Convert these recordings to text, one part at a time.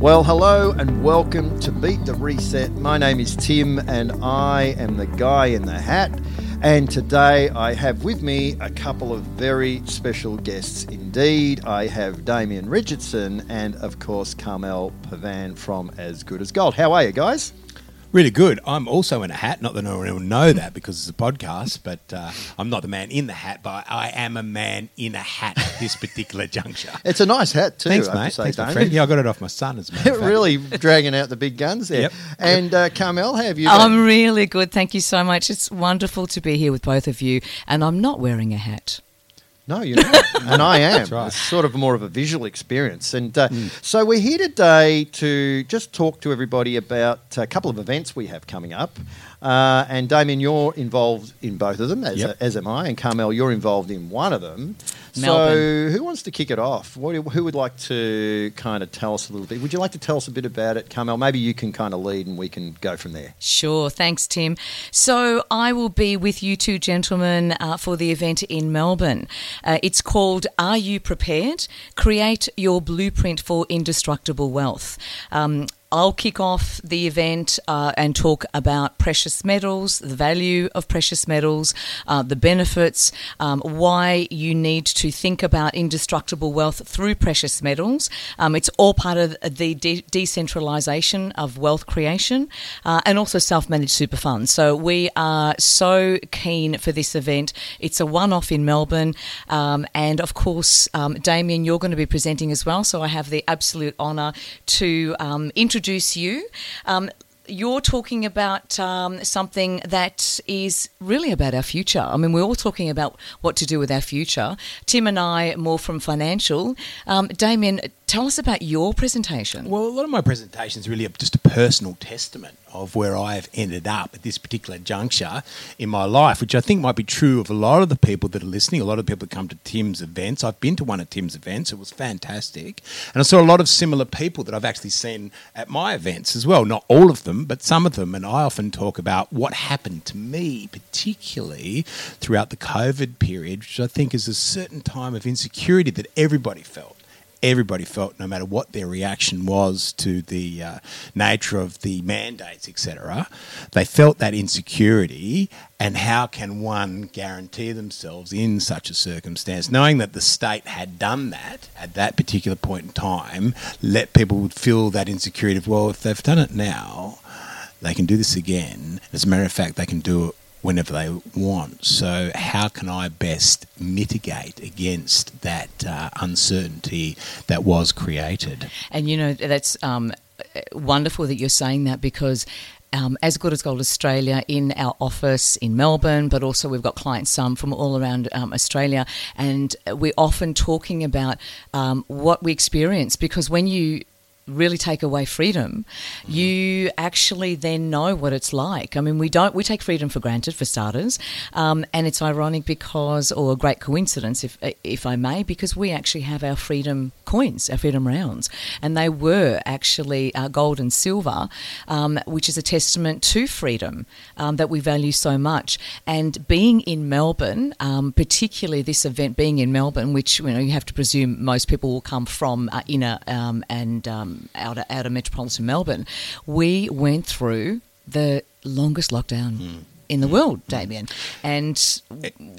Well, hello and welcome to Beat the Reset. My name is Tim and I am the guy in the hat. And today I have with me a couple of very special guests indeed. I have Damien Richardson and, of course, Carmelle Pavan from As Good as Gold. How are you guys? Really good. I'm also in a hat. Not that no one will know that because it's a podcast, but uh, I'm not the man in the hat, but I am a man in a hat at this particular juncture. It's a nice hat too. Thanks, I mate. say, Thanks, my friend. Yeah, I got it off my son as a matter of fact. really dragging out the big guns there. Yep. And uh, Carmelle, how have you I'm really good. Thank you so much. It's wonderful to be here with both of you. And I'm not wearing a hat. No, you're not. and I am. right. It's sort of more of a visual experience. And uh, so we're here today to just talk to everybody about a couple of events we have coming up. Uh, and Damien, you're involved in both of them, as, Yep. as am I. And Carmelle, you're involved in one of them. So who wants to kick it off? What, who would like to kind of tell us a little bit? Would you like to tell us a bit about it, Carmelle? Maybe you can kind of lead and we can go from there. Sure. Thanks, Tim. So I will be with you two gentlemen uh, for the event in Melbourne. Uh, it's called Are You Prepared? Create Your Blueprint for Indestructible Wealth. Um, I'll kick off the event uh, and talk about precious metals, the value of precious metals, uh, the benefits, um, why you need to think about indestructible wealth through precious metals. Um, it's all part of the de- decentralisation of wealth creation uh, and also self managed super funds. So we are so keen for this event. It's a one off in Melbourne. Um, and of course, um, Damien, you're going to be presenting as well. So I have the absolute honour to um, introduce you. Um, you're talking about um, something that is really about our future. I mean, we're all talking about what to do with our future. Tim and I, more from financial. Um, Damien, tell us about your presentation. Well, a lot of my presentations really just a personal testament of where I've ended up at this particular juncture in my life, which I think might be true of a lot of the people that are listening. A lot of people that come to Tim's events. I've been to one of Tim's events, it was fantastic. And I saw a lot of similar people that I've actually seen at my events as well. Not all of them, but some of them. And I often talk about what happened to me, particularly throughout the COVID period, which I think is a certain time of insecurity that everybody felt everybody felt, no matter what their reaction was to the uh, nature of the mandates, etc., they felt that insecurity. And how can one guarantee themselves in such a circumstance, knowing that the state had done that at that particular point in time, let people feel that insecurity of, well, if they've done it now, they can do this again. As a matter of fact, they can do it whenever they want. So, how can I best mitigate against that uh, uncertainty that was created? And you know, that's um, wonderful that you're saying that because. Um, as Good as Gold Australia in our office in Melbourne, but also we've got clients um, from all around um, Australia, and we're often talking about um, what we experience because when you really take away freedom, you actually then know what it's like. I mean, we don't we take freedom for granted for starters, um, and it's ironic because, or a great coincidence, if if I may, because we actually have our freedom coins, our freedom rounds, and they were actually uh, gold and silver, um, which is a testament to freedom um, that we value so much. And being in Melbourne, um, particularly this event being in Melbourne, which you know you have to presume most people will come from uh, inner and um, and um, outer outer metropolitan Melbourne, we went through the longest lockdown. In the world, Damien, and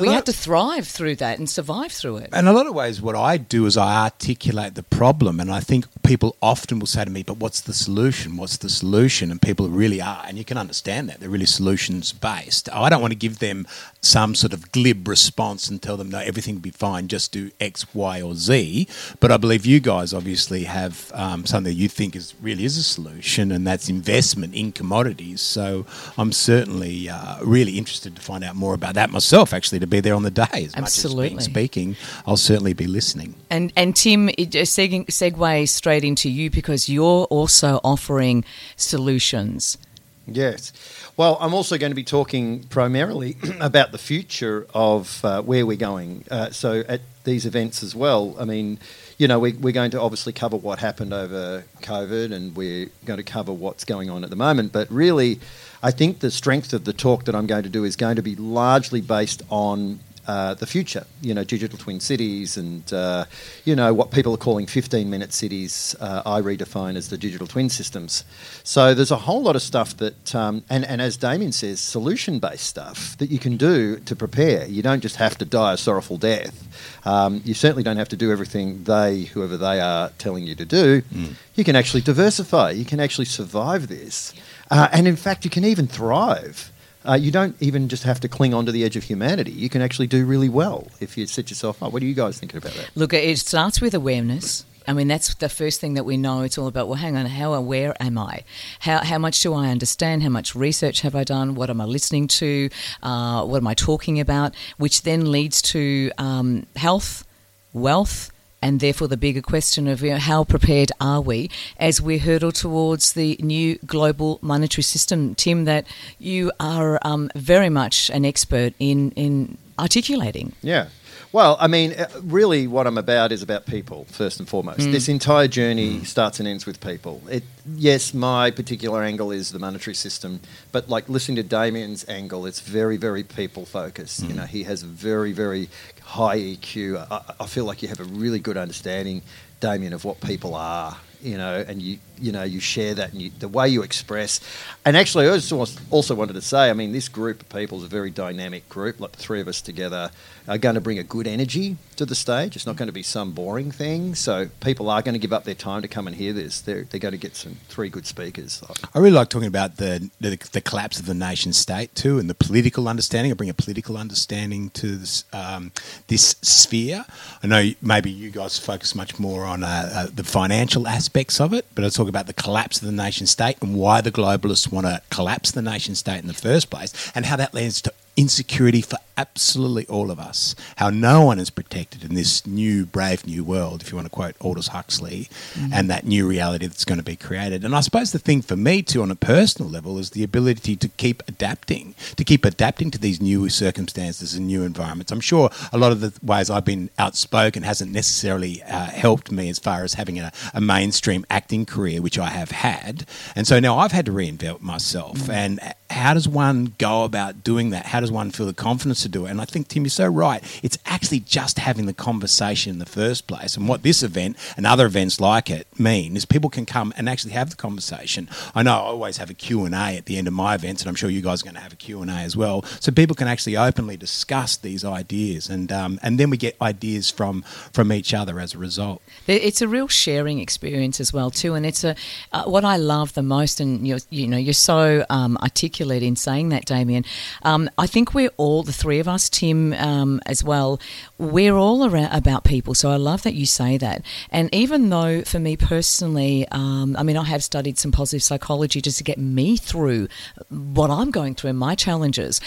we lot- had to thrive through that and survive through it. In a lot of ways, what I do is I articulate the problem, and I think people often will say to me, "But what's the solution? What's the solution?" And people really are, and you can understand that they're really solutions based. I don't want to give them some sort of glib response and tell them, "No, everything will be fine. Just do X, Y, or Z." But I believe you guys obviously have um, something that you think is really is a solution, and that's investment in commodities. So I'm certainly uh, really interested to find out more about that myself. Actually, to be there on the day, as much as Absolutely. being speaking, I'll certainly be listening. And and Tim, it just seg- segue straight into you because you're also offering solutions. Yes. Well, I'm also going to be talking primarily about the future of uh, where we're going. Uh, so at these events as well, I mean, you know, we, we're going to obviously cover what happened over COVID and we're going to cover what's going on at the moment. But really, I think the strength of the talk that I'm going to do is going to be largely based on uh, the future. You know, digital twin cities, and uh, you know what people are calling 15-minute cities. Uh, I redefine as the digital twin systems. So there's a whole lot of stuff that, um, and and as Damien says, solution-based stuff that you can do to prepare. You don't just have to die a sorrowful death. Um, you certainly don't have to do everything they, whoever they are, telling you to do. Mm. You can actually diversify. You can actually survive this, uh, and in fact, you can even thrive. Uh, you don't even just have to cling onto the edge of humanity. You can actually do really well if you set yourself up. What are you guys thinking about that? Look, it starts with awareness. I mean, that's the first thing that we know. It's all about, well, hang on, how aware am I? How, how much do I understand? How much research have I done? What am I listening to? Uh, what am I talking about? Which then leads to um, health, wealth, and therefore the bigger question of you know, how prepared are we as we hurtle towards the new global monetary system, Tim, that you are um, very much an expert in, in articulating. Yeah. Well, I mean, uh, really, what I'm about is about people first and foremost. Mm. This entire journey mm. starts and ends with people. It, yes, my particular angle is the monetary system, but like listening to Damien's angle, it's very, very people focused. Mm. You know, he has very, very high EQ. I, I feel like you have a really good understanding, Damien, of what people are you know, and you you know you share that and you, the way you express. And actually, I also also wanted to say, I mean, this group of people is a very dynamic group. Like the three of us together are going to bring a good energy to the stage. It's not going to be some boring thing. So people are going to give up their time to come and hear this. They're, they're going to get some three good speakers. I really like talking about the, the, the collapse of the nation state too, and the political understanding. I bring a political understanding to this um, this sphere. I know maybe you guys focus much more on uh, uh, the financial aspects of it, but I talk about the collapse of the nation state and why the globalists want to collapse the nation state in the first place, and how that leads to insecurity for absolutely all of us. How no one is protected in this new, brave new world, if you want to quote Aldous Huxley, mm-hmm. and that new reality that's going to be created. And I suppose the thing for me, too, on a personal level, is the ability to keep adapting, to keep adapting to these new circumstances and new environments. I'm sure a lot of the ways I've been outspoken hasn't necessarily uh, helped me as far as having a, a, mainstream acting career, which I have had. And so now I've had to reinvent myself. Mm-hmm. And how does one go about doing that? How does one feel the confidence to do it? And I think, Tim, you're so right. It's actually just having the conversation in the first place. And what this event and other events like it mean is people can come and actually have the conversation. I know I always have a Q&A at the end of my events, and I'm sure you guys are going to have a Q&A as well. So people can actually openly discuss these ideas. And, um, and then we get ideas from, from each other as a result. It's a real sharing experience as well, too. And it's a, uh, what I love the most, and you're, you know, you're so um, articulate articulate in saying that, Damien. Um, I think we're all, the three of us, Tim um, as well, we're all about people. So I love that you say that. And even though for me personally, um, I mean, I have studied some positive psychology just to get me through what I'm going through and my challenges,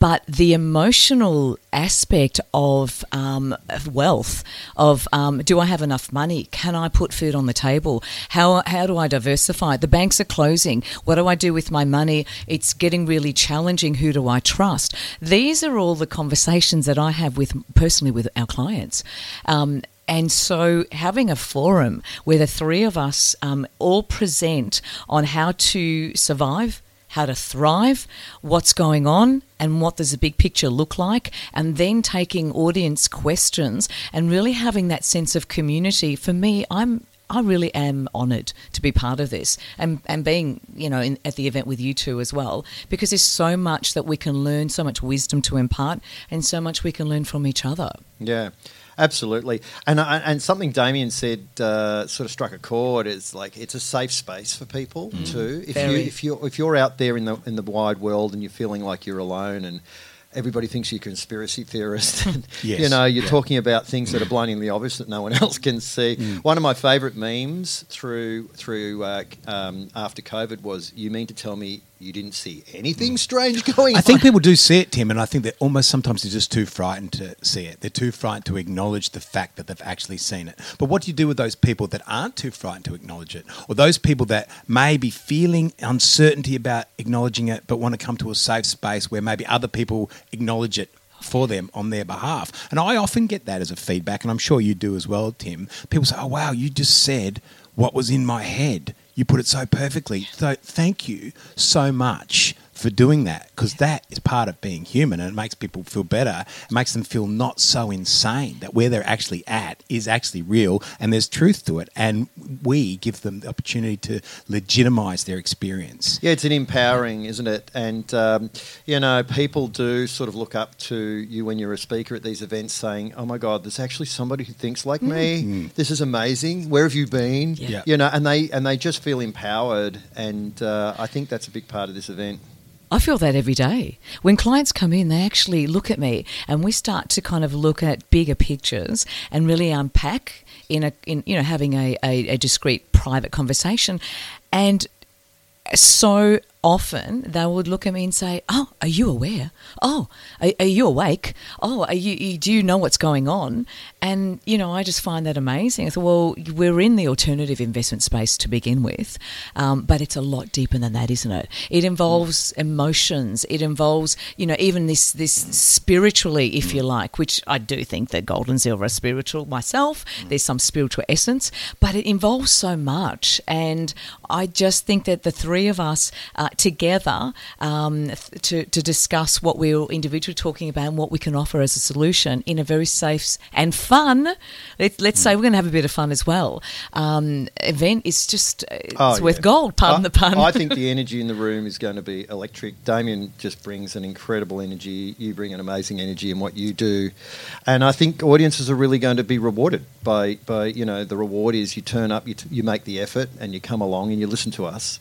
but the emotional aspect of, um, of wealth, of um, do I have enough money? Can I put food on the table? How, how do I diversify? The banks are closing. What do I do with my money? It's getting really challenging. Who do I trust? These are all the conversations that I have with personally with our clients. Um, and so, having a forum where the three of us um, all present on how to survive, how to thrive, what's going on, and what does the big picture look like, and then taking audience questions and really having that sense of community. For me, I'm I really am honoured to be part of this and, and being, you know, in, at the event with you two as well, because there's so much that we can learn, so much wisdom to impart, and so much we can learn from each other. Yeah. Absolutely, and uh, and something Damien said uh, sort of struck a chord. Is like it's a safe space for people mm. too. If Very. you if you're, if you're out there in the in the wide world and you're feeling like you're alone and everybody thinks you're a conspiracy theorist. yes. You know, you're yeah. talking about things that are blindingly obvious that no one else can see. Mm. One of my favourite memes through through uh, um, after COVID was, "You mean to tell me you didn't see anything strange going on. I on. think people do see it, Tim, and I think they're almost sometimes they're just too frightened to see it. They're too frightened to acknowledge the fact that they've actually seen it. But what do you do with those people that aren't too frightened to acknowledge it? Or those people that may be feeling uncertainty about acknowledging it, but want to come to a safe space where maybe other people acknowledge it for them on their behalf. And I often get that as a feedback, and I'm sure you do as well, Tim. People say, Oh, wow, you just said what was in my head you put it so perfectly. So thank you so much for doing that because that is part of being human and it makes people feel better. It makes them feel not so insane that where they're actually at is actually real and there's truth to it. And we give them the opportunity to legitimize their experience. Yeah, it's an empowering, isn't it? And, um, you know, people do sort of look up to you when you're a speaker at these events saying, oh my God, there's actually somebody who thinks like me. Mm. This is amazing. Where have you been? Yeah. Yeah. You know, and they, and they just feel empowered. And uh, I think that's a big part of this event. I feel that every day. When clients come in, they actually look at me and we start to kind of look at bigger pictures and really unpack in a in you know having a, a, a discreet private conversation. And so often they would look at me and say, "Oh, are you aware? Oh, are, are you awake? Oh, are you? Do you know what's going on?" And you know, I just find that amazing. I thought, well, we're in the alternative investment space to begin with, um, but it's a lot deeper than that, isn't it? It involves emotions. It involves, you know, even this this spiritually, if you like, which I do think that gold and silver are spiritual myself. There's some spiritual essence, but it involves so much, and I just think that the three of us uh, together um, to, to discuss what we're individually talking about and what we can offer as a solution in a very safe and fun. Let, let's say we're going to have a bit of fun as well. Um, event is just uh, it's Oh, worth yeah. gold. Pardon I, the pun. I think the energy in the room is going to be electric. Damien just brings an incredible energy. You bring an amazing energy in what you do, and I think audiences are really going to be rewarded by by you know the reward is you turn up, you t- you make the effort, and you come along and you listen to us,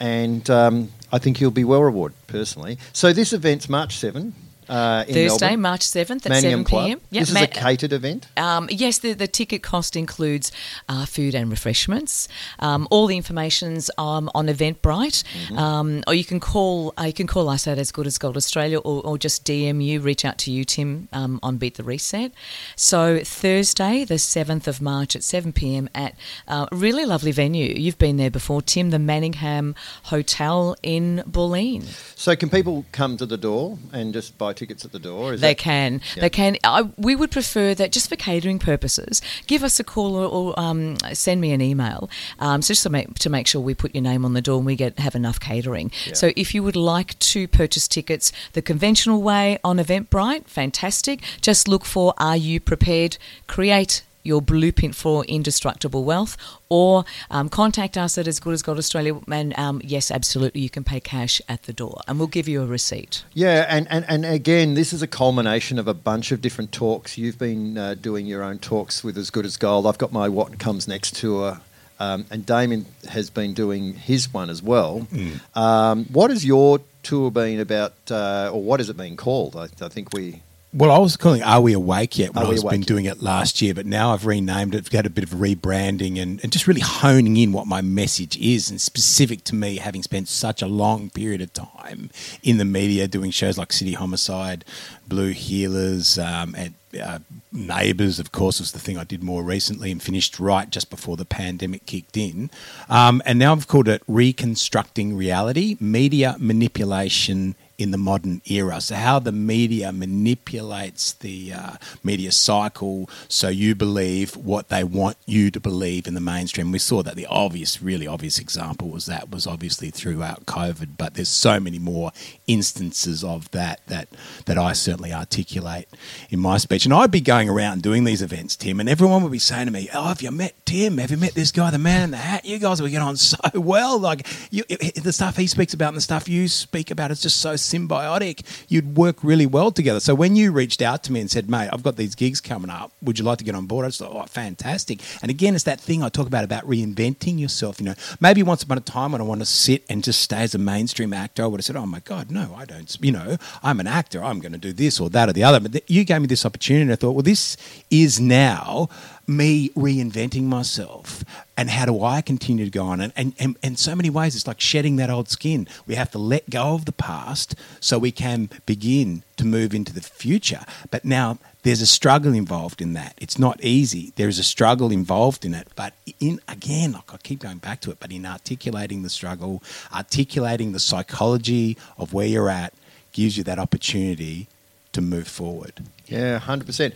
and um, I think you'll be well rewarded personally. So this event's March seven. Uh, Thursday, Melbourne. March 7th at Manium 7 Club. p.m. Yep, this is Ma- a catered event. Um, yes, the, the ticket cost includes uh, food and refreshments. Um, all the information's um, on Eventbrite, um, or you can call uh, you can call us at As Good as Gold Australia, or, or just DM you, reach out to you, Tim, um, on Beat the Reset. So Thursday, the seventh of March at seven pm at uh, a really lovely venue. You've been there before, Tim, the Manningham Hotel in Bulleen. So can people come to the door and just buy tickets at the door? Is They that- can. Yeah. They can. I, we would prefer that just for catering purposes. Give us a call or, or um, send me an email, um, so just to make to make sure we put your name on the door and we get have enough catering. Yeah. So if you would like to purchase tickets the conventional way on Eventbrite, fantastic. Just look for "Are you prepared?" Create your blueprint for indestructible wealth, or um, contact us at As Good as Gold Australia. And um, yes, absolutely, you can pay cash at the door, and we'll give you a receipt. Yeah, and, and, and again, this is a culmination of a bunch of different talks. You've been uh, doing your own talks with As Good as Gold. I've got my What Comes Next tour, um, and Damien has been doing his one as well. Um, what has your tour been about, uh, or what has it been called? I, I think we. Well, I was calling Are We Awake Yet when Are I was been Yet? doing it last year, but now I've renamed it, had a bit of rebranding and, and just really honing in what my message is and specific to me, having spent such a long period of time in the media doing shows like City Homicide, Blue Heelers, um, and uh, Neighbours, of course, was the thing I did more recently and finished right just before the pandemic kicked in. Um, and now I've called it Reconstructing Reality Media Manipulation in the modern era. So, how the media manipulates the uh, media cycle so you believe what they want you to believe in the mainstream. We saw that the obvious, really obvious example was that was obviously throughout COVID, but there's so many more instances of that that that I certainly articulate in my speech. And I'd be going around doing these events, Tim, and everyone would be saying to me, "Oh, have you met Tim? Have you met this guy, the man in the hat? You guys will get on so well. Like you, the stuff he speaks about and the stuff you speak about is just so symbiotic. You'd work really well together." So when you reached out to me and said, "Mate, I've got these gigs coming up. Would you like to get on board?" I just thought, "Oh, fantastic!" And again, it's that thing I talk about about reinventing yourself. You know, maybe once upon a time when I want to sit and just stay as a mainstream actor, I would have said, "Oh my God, no, I don't." You know, I'm an actor. I'm going to do this or that or the other. But you gave me this opportunity, I thought, well, this is now me reinventing myself. And how do I continue to go on? And, and, and, and so many ways, it's like shedding that old skin. We have to let go of the past so we can begin to move into the future. But now there's a struggle involved in that. It's not easy. There is a struggle involved in it. But in again, like I keep going back to it, but in articulating the struggle, articulating the psychology of where you're at gives you that opportunity to move forward. Yeah, hundred percent.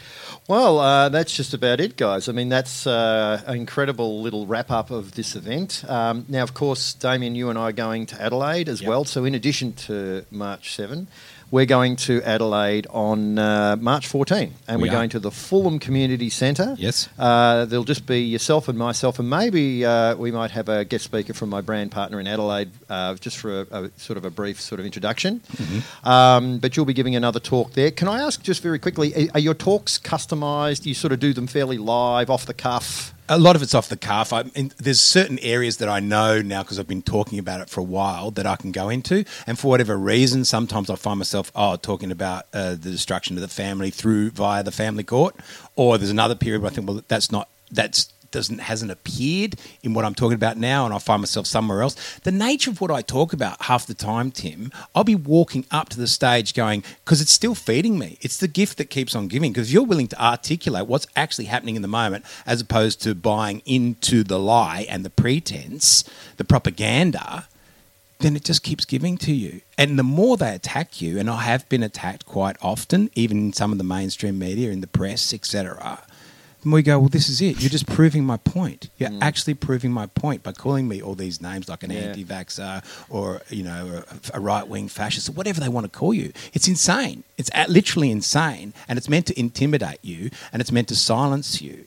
Well, uh, that's just about it, guys. I mean, that's uh, an incredible little wrap up of this event. Um, now, of course, Damien, you and I are going to Adelaide as Yep. well. So, in addition to March seven, we're going to Adelaide on uh, March 14, and We are going to the Fulham Community Centre. Yes. Uh, there'll just be yourself and myself, and maybe uh, we might have a guest speaker from my brand partner in Adelaide, uh, just for a, a sort of a brief sort of introduction. Um, but you'll be giving another talk there. Can I ask just very quickly, are, are your talks customised? You sort of do them fairly live, off the cuff? A lot of it's off the cuff. I mean, there's certain areas that I know now because I've been talking about it for a while that I can go into, and for whatever reason, sometimes I find myself oh talking about uh, the destruction of the family through via the family court, or there's another period where I think well that's not that's doesn't hasn't appeared in what I'm talking about now, and I find myself somewhere else. The nature of what I talk about half the time, Tim, I'll be walking up to the stage going because it's still feeding me. It's the gift that keeps on giving because you're willing to articulate what's actually happening in the moment, as opposed to buying into the lie and the pretense, the propaganda then it just keeps giving to you. And the more they attack you, and I have been attacked quite often, even in some of the mainstream media, in the press, etc. And we go, well, this is it. You're just proving my point. You're mm. actually proving my point by calling me all these names, like an Yeah. anti-vaxxer or you know a, a right-wing fascist, or whatever they want to call you. It's insane. It's literally insane, and it's meant to intimidate you, and it's meant to silence you.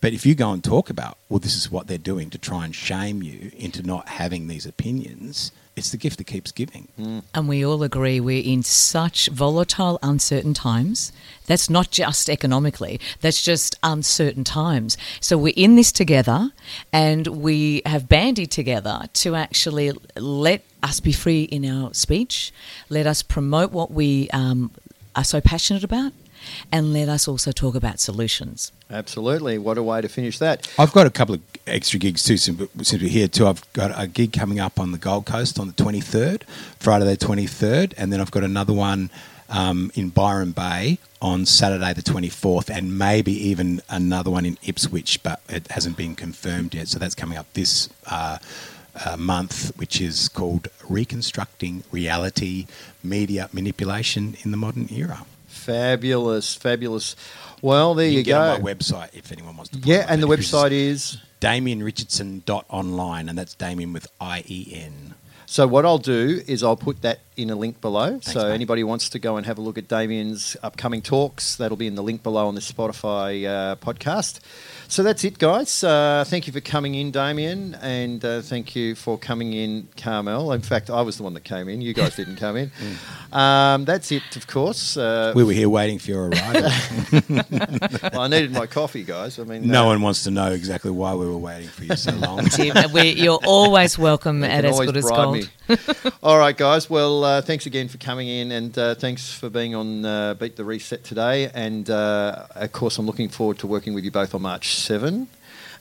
But if you go and talk about, well, this is what they're doing to try and shame you into not having these opinions, it's the gift that keeps giving. And we all agree we're in such volatile, uncertain times. That's not just economically, that's just uncertain times. So we're in this together and we have banded together to actually let us be free in our speech, let us promote what we um, are so passionate about, and let us also talk about solutions. Absolutely. What a way to finish that. I've got a couple of extra gigs too since since we're here too. I've got a gig coming up on the Gold Coast on the 23rd, Friday the 23rd, and then I've got another one um, in Byron Bay on Saturday the 24th, and maybe even another one in Ipswich, but it hasn't been confirmed yet. So that's coming up this. Uh, uh, month, which is called Reconstructing Reality Media Manipulation in the Modern Era. Fabulous, fabulous. Well, there you, can get go. my website if anyone wants to. yeah, and the website is. DamienRichardson.online, and that's Damien with I E N. So what I'll do is I'll put that in a link below. so mate. anybody wants to go and have a look at Damien's upcoming talks, that'll be in the link below on the Spotify uh, podcast. So that's it, guys. Uh, thank you for coming in, Damien, and uh, thank you for coming in, Carmelle. In fact, I was the one that came in. You guys didn't come in. Um, that's it, of course. Uh, We were here waiting for your arrival. well, I needed my coffee, guys. I mean, no uh, one wants to know exactly why we were waiting for you so long. Tim, we, you're always welcome You at As Good as bribe Gold. All right, guys. Well, uh, thanks again for coming in, and uh, thanks for being on uh, Beat the Reset today. And uh, of course, I'm looking forward to working with you both on March 7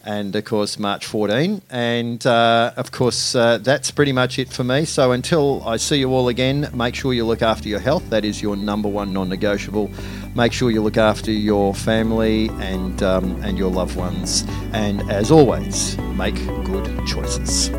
and of course March 14. And uh, of course, uh, that's pretty much it for me. So until I see you all again, make sure you look after your health. That is your number one non-negotiable. Make sure you look after your family and um, and your loved ones. And as always, make good choices.